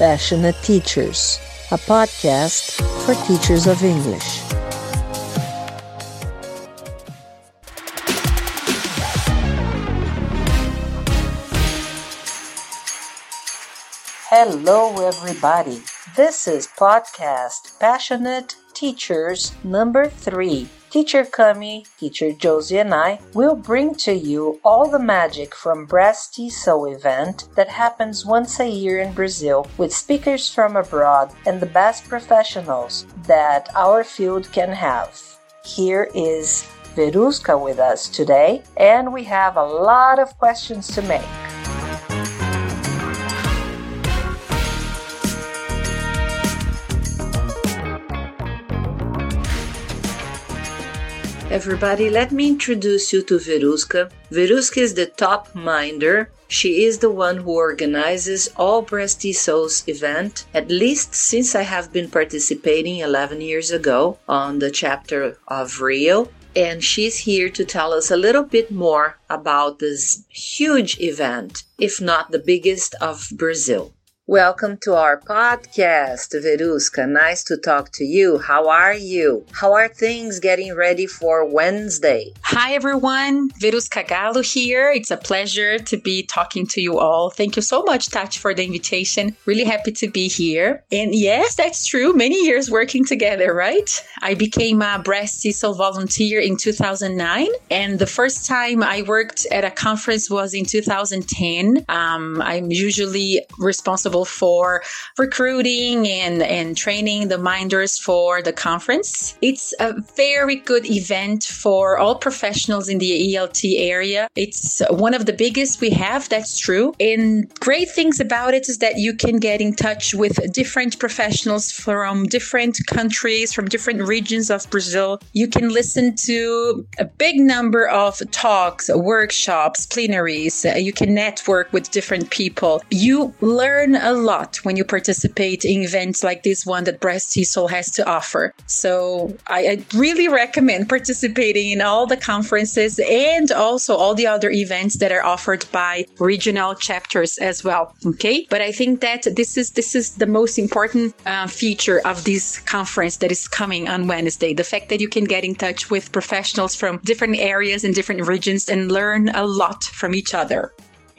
Passionate Teachers, a podcast for teachers of English. Hello, everybody. This is podcast Passionate Teachers number three. Teacher Kami, Teacher Josie, and I will bring to you all the magic from BRAZ-TESOL event that happens once a year in Brazil with speakers from abroad and the best professionals that our field can have. Here is Veruska with us today, and we have a lot of questions to make. Everybody, let me introduce you to Veruska. Veruska is the top minder. She is the one who organizes all BRAZ-TESOL's event, at least since I have been participating 11 years ago on the chapter of Rio. And she's here to tell us a little bit more about this huge event, if not the biggest of Brazil. Welcome to our podcast, Verusca. Nice to talk to you. How are you? How are things getting ready for Wednesday? Hi, everyone. Verusca Gallo here. It's a pleasure to be talking to you all. Thank you so much, Tati, for the invitation. Really happy to be here. And yes, that's true. Many years working together, right? I became a breast BRAZ-TESOL volunteer in 2009. And the first time I worked at a conference was in 2010. Um, I'm usually responsible for recruiting and, and training the minders for the conference. It's a very good event for all professionals in the ELT area. It's one of the biggest we have, that's true. And great things about it is that you can get in touch with different professionals from different countries, from different regions of Brazil. You can listen to a big number of talks, workshops, plenaries. You can network with different people. You learn a lot when you participate in events like this one that BRAZ-TESOL has to offer. So I, I really recommend participating in all the conferences and also all the other events that are offered by regional chapters as well. Okay, but I think that this is this is the most important uh, feature of this conference that is coming on Wednesday. The fact that you can get in touch with professionals from different areas and different regions and learn a lot from each other.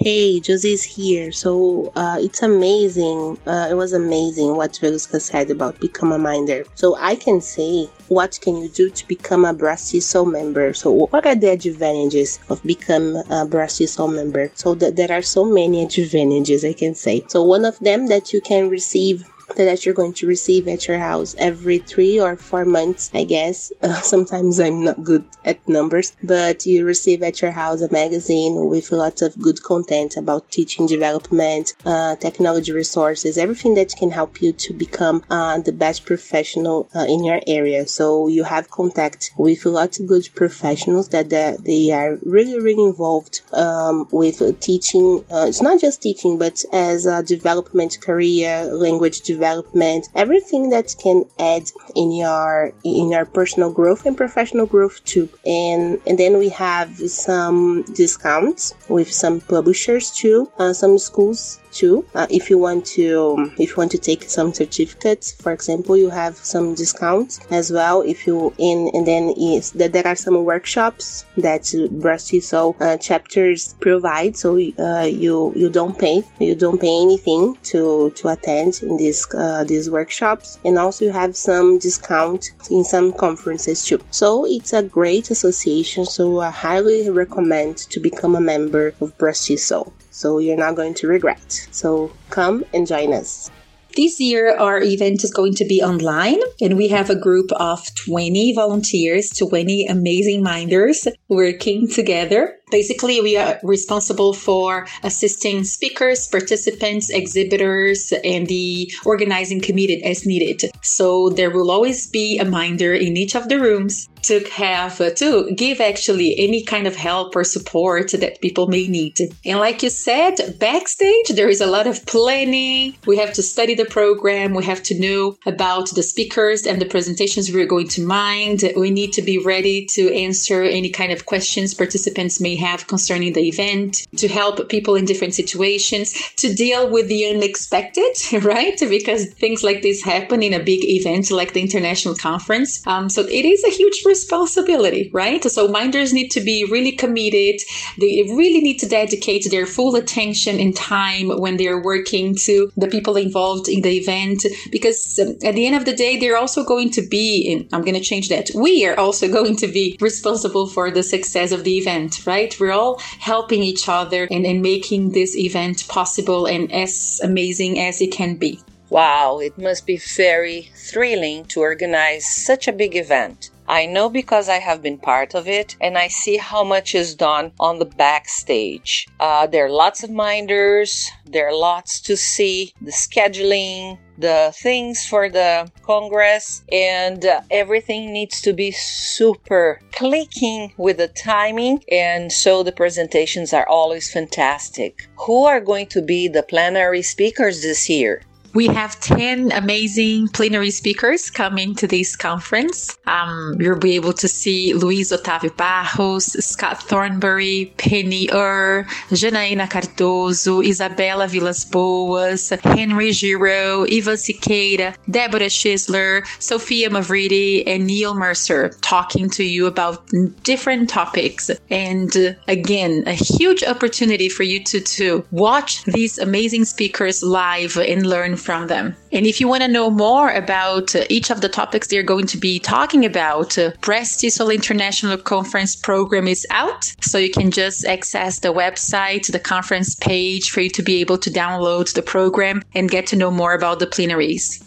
Hey, Josie's here. So uh, it's amazing. Uh, it was amazing what Verusca said about become a minder. So I can say, what can you do to become a BRAZ-TESOL member? So what are the advantages of become a BRAZ-TESOL member? So th- there are so many advantages I can say. So one of them that you can receive that you're going to receive at your house every three or four months, I guess. Uh, sometimes I'm not good at numbers, but you receive at your house a magazine with lots of good content about teaching development, uh, technology resources, everything that can help you to become uh, the best professional uh, in your area. So you have contact with lots of good professionals that they are really, really involved um, with teaching. Uh, it's not just teaching, but as a development career, language development development, everything that can add in your in your personal growth and professional growth too. And and then we have some discounts with some publishers too. Uh, some schools too. Uh, if you want to, if you want to take some certificates, for example, you have some discounts as well. If you in, and then is that there are some workshops that BRAZ-TESOL uh, chapters provide, so uh, you you don't pay, you don't pay anything to to attend in these uh, these workshops, and also you have some discount in some conferences too. So it's a great association. So I highly recommend to become a member of BRAZ-TESOL so you're not going to regret. So come and join us. This year, our event is going to be online, and we have a group of 20 volunteers, 20 amazing minders working together. Basically, we are responsible for assisting speakers, participants, exhibitors, and the organizing committee as needed. So there will always be a minder in each of the rooms to have uh, to give actually any kind of help or support that people may need. And like you said, backstage there is a lot of planning. We have to study the program. We have to know about the speakers and the presentations we're going to mind. We need to be ready to answer any kind of questions participants may have concerning the event, to help people in different situations, to deal with the unexpected, right? Because things like this happen in a big event like the international conference. Um, so it is a huge responsibility, right? So minders need to be really committed. They really need to dedicate their full attention and time when they're working to the people involved in the event because um, at the end of the day, they're also going to be, in, I'm going to change that. We are also going to be responsible for the success of the event, right? We're all helping each other and, and making this event possible and as amazing as it can be. Wow, it must be very thrilling to organize such a big event. I know because I have been part of it and I see how much is done on the backstage. Uh, there are lots of minders, there are lots to see, the scheduling, the things for the Congress, and uh, everything needs to be super clicking with the timing. And so the presentations are always fantastic. Who are going to be the plenary speakers this year? We have 10 amazing plenary speakers coming to this conference. Um, you'll be able to see Luis Otávio Barros, Scott Thornbury, Penny Ur, Janaína Cardoso, Isabela Vilas Boas, Henry Giro, Eva Siqueira, Deborah Schisler, Sophia Mavridi, and Neil Mercer talking to you about different topics. And uh, again, a huge opportunity for you to, to watch these amazing speakers live and learn from them. And if you want to know more about uh, each of the topics they're going to be talking about, uh, BRAZ-TESOL International Conference program is out. So you can just access the website, the conference page for you to be able to download the program and get to know more about the plenaries.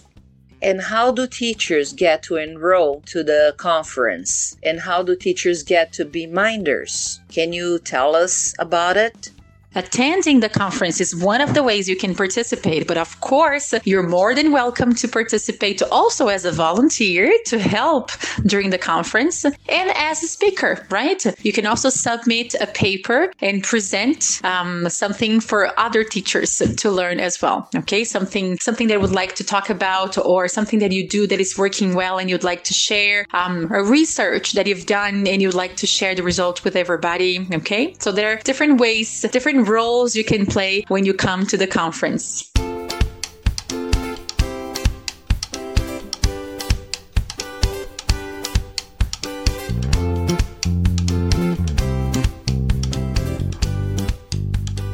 And how do teachers get to enroll to the conference? And how do teachers get to be minders? Can you tell us about it? Attending the conference is one of the ways you can participate, but of course, you're more than welcome to participate also as a volunteer to help during the conference and as a speaker, right? You can also submit a paper and present um, something for other teachers to learn as well. Okay, something something they would like to talk about, or something that you do that is working well and you'd like to share, um, a research that you've done and you'd like to share the results with everybody. Okay, so there are different ways, different roles you can play when you come to the conference.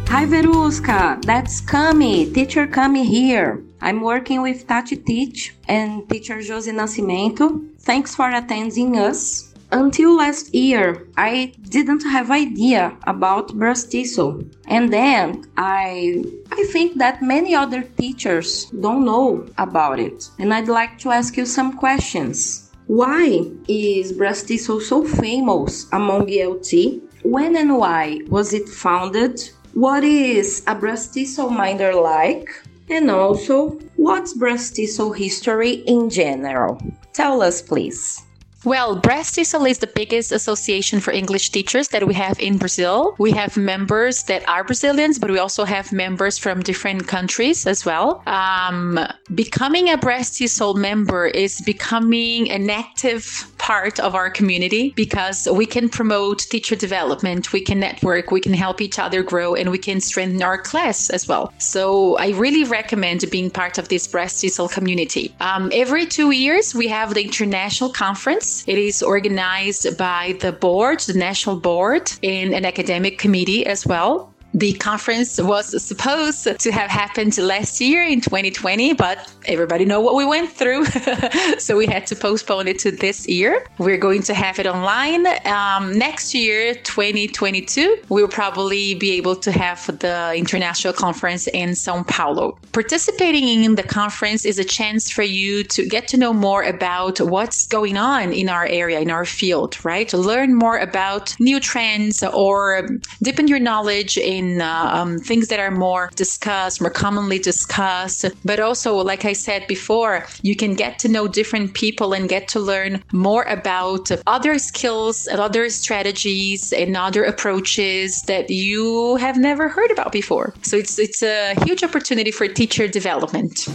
Hi Verusca, that's Cami, teacher Cami here. I'm working with Tati Teach and teacher Josie Nascimento. Thanks for attending us until last year, I didn't have idea about BRAZ-TESOL. And then I I think that many other teachers don't know about it. And I'd like to ask you some questions. Why is BRAZ-TESOL so famous among ELT? When and why was it founded? What is a BRAZ-TESOL minder like? And also, what's BRAZ-TESOL history in general? Tell us, please. Well, BRAZ-TESOL is the biggest association for English teachers that we have in Brazil. We have members that are Brazilians, but we also have members from different countries as well. Um, becoming a BRAZ-TESOL member is becoming an active part of our community because we can promote teacher development, we can network, we can help each other grow, and we can strengthen our class as well. So I really recommend being part of this BRAZ-TESOL community. Um, every two years, we have the international conference it is organized by the board, the national board, and an academic committee as well. The conference was supposed to have happened last year in 2020, but everybody know what we went through. so we had to postpone it to this year. We're going to have it online. Um, next year, 2022, we'll probably be able to have the international conference in Sao Paulo. Participating in the conference is a chance for you to get to know more about what's going on in our area, in our field, right? To learn more about new trends or deepen your knowledge in in uh, um, things that are more discussed, more commonly discussed. But also, like I said before, you can get to know different people and get to learn more about other skills and other strategies and other approaches that you have never heard about before. So it's it's a huge opportunity for teacher development.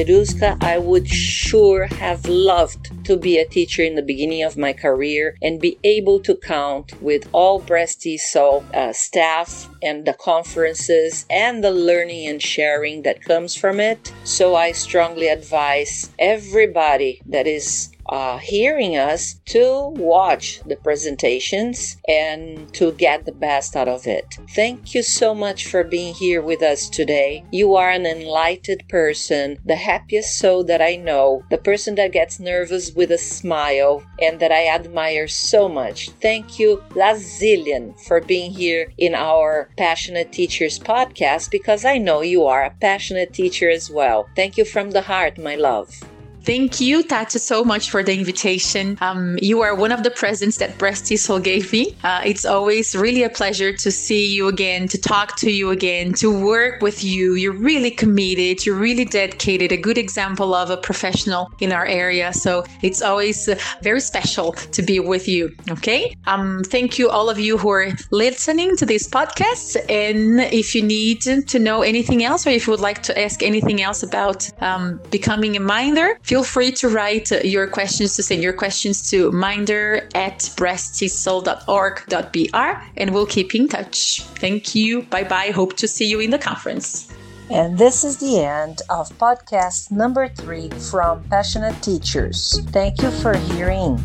Verusca, I would sure have loved to be a teacher in the beginning of my career and be able to count with all Breast Soul uh, staff and the conferences and the learning and sharing that comes from it. So I strongly advise everybody that is uh, hearing us to watch the presentations and to get the best out of it. Thank you so much for being here with us today. You are an enlightened person, the happiest soul that I know, the person that gets nervous with a smile, and that I admire so much. Thank you, Lazillian, for being here in our Passionate Teachers podcast because I know you are a passionate teacher as well. Thank you from the heart, my love. Thank you, Tati, so much for the invitation. Um, you are one of the presents that BRAZ-TESOL gave me. Uh, it's always really a pleasure to see you again, to talk to you again, to work with you. You're really committed, you're really dedicated, a good example of a professional in our area. So it's always uh, very special to be with you. Okay. Um, thank you, all of you who are listening to this podcast. And if you need to know anything else, or if you would like to ask anything else about um, becoming a minder, feel free to write uh, your questions to send your questions to minder at braztesol.org.br and we'll keep in touch. Thank you. Bye bye. Hope to see you in the conference. And this is the end of podcast number three from Passionate Teachers. Thank you for hearing.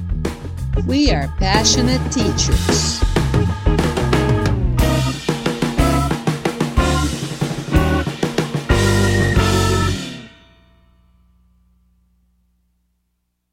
We are passionate teachers.